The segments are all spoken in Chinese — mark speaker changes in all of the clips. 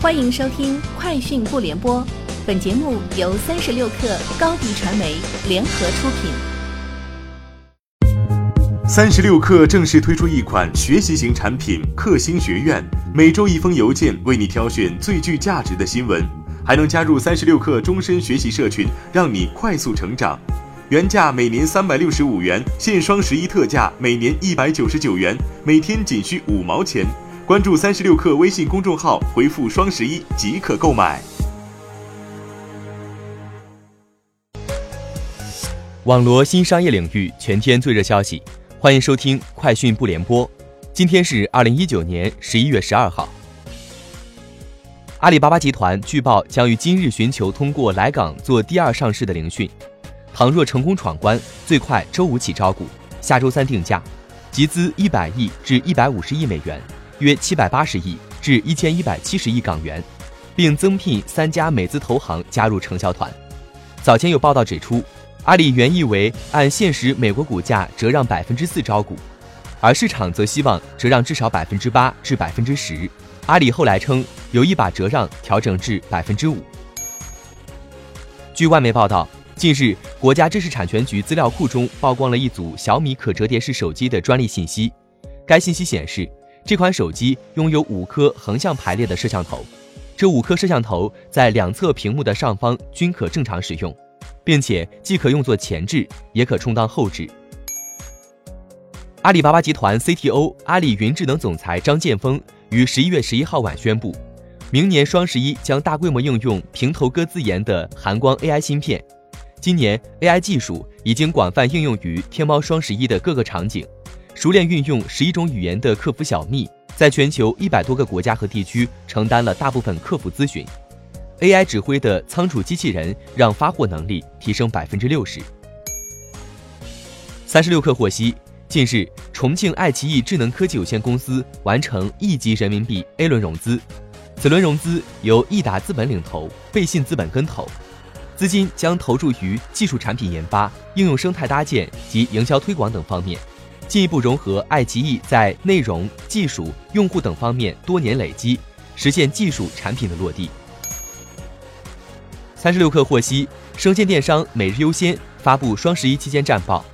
Speaker 1: 欢迎收听《快讯不联播》，本节目由三十六克高低传媒联合出品。
Speaker 2: 三十六克正式推出一款学习型产品——克星学院，每周一封邮件，为你挑选最具价值的新闻，还能加入三十六克终身学习社群，让你快速成长。原价每年三百六十五元，现双十一特价每年一百九十九元，每天仅需五毛钱。关注三十六氪微信公众号，回复“双十一”即可购买。
Speaker 3: 网罗新商业领域全天最热消息，欢迎收听快讯不联播。今天是二零一九年十一月十二号。阿里巴巴集团据报将于今日寻求通过来港做第二上市的聆讯，倘若成功闯关，最快周五起招股，下周三定价，集资一百亿至一百五十亿美元。约七百八十亿至一千一百七十亿港元，并增聘三家美资投行加入承销团。早前有报道指出，阿里原意为按现时美国股价折让百分之四招股，而市场则希望折让至少百分之八至百分之十。阿里后来称有意把折让调整至百分之五。据外媒报道，近日国家知识产权局资料库中曝光了一组小米可折叠式手机的专利信息，该信息显示。这款手机拥有五颗横向排列的摄像头，这五颗摄像头在两侧屏幕的上方均可正常使用，并且既可用作前置，也可充当后置。阿里巴巴集团 CTO、阿里云智能总裁张建锋于十一月十一号晚宣布，明年双十一将大规模应用平头哥自研的寒光 AI 芯片。今年 AI 技术已经广泛应用于天猫双十一的各个场景。熟练运用十一种语言的客服小蜜，在全球一百多个国家和地区承担了大部分客服咨询。AI 指挥的仓储机器人让发货能力提升百分之六十。三十六氪获悉，近日重庆爱奇艺智能科技有限公司完成亿级人民币 A 轮融资，此轮融资由易达资本领投，贝信资本跟投，资金将投注于技术产品研发、应用生态搭建及营销推广等方面。进一步融合爱奇艺在内容、技术、用户等方面多年累积，实现技术产品的落地。三十六氪获悉，生鲜电商每日优先发布双十一期间战报，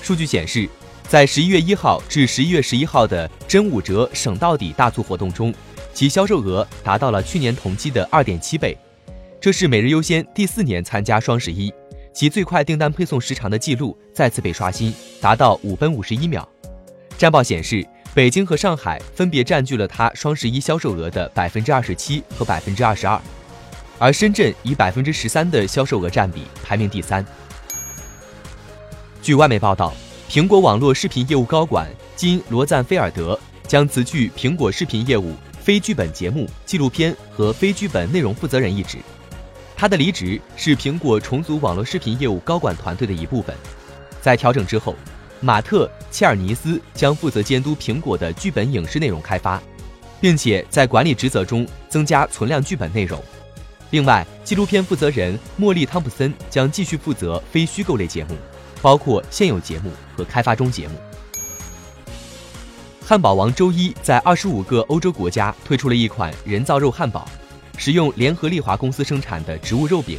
Speaker 3: 数据显示，在十一月一号至十一月十一号的真五折省到底大促活动中，其销售额达到了去年同期的二点七倍，这是每日优先第四年参加双十一。其最快订单配送时长的记录再次被刷新，达到五分五十一秒。战报显示，北京和上海分别占据了它双十一销售额的百分之二十七和百分之二十二，而深圳以百分之十三的销售额占比排名第三。据外媒报道，苹果网络视频业务高管金罗赞菲尔德将辞去苹果视频业务非剧本节目、纪录片和非剧本内容负责人一职。他的离职是苹果重组网络视频业务高管团队的一部分。在调整之后，马特·切尔尼斯将负责监督苹果的剧本影视内容开发，并且在管理职责中增加存量剧本内容。另外，纪录片负责人莫莉·汤普森将继续负责非虚构类节目，包括现有节目和开发中节目。汉堡王周一在二十五个欧洲国家推出了一款人造肉汉堡。使用联合利华公司生产的植物肉饼，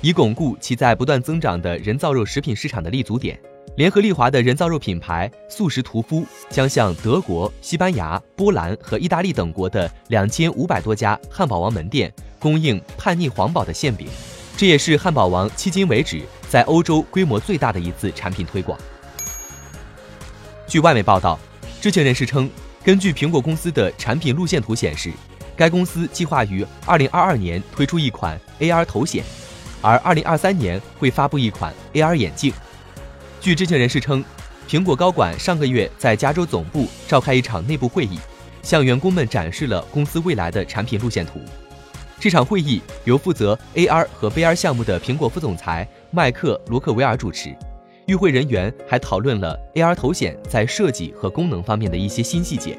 Speaker 3: 以巩固其在不断增长的人造肉食品市场的立足点。联合利华的人造肉品牌素食屠夫将向德国、西班牙、波兰和意大利等国的两千五百多家汉堡王门店供应叛逆皇堡的馅饼，这也是汉堡王迄今为止在欧洲规模最大的一次产品推广。据外媒报道，知情人士称，根据苹果公司的产品路线图显示。该公司计划于二零二二年推出一款 AR 头显，而二零二三年会发布一款 AR 眼镜。据知情人士称，苹果高管上个月在加州总部召开一场内部会议，向员工们展示了公司未来的产品路线图。这场会议由负责 AR 和 VR 项目的苹果副总裁麦克罗克维尔主持。与会人员还讨论了 AR 头显在设计和功能方面的一些新细节。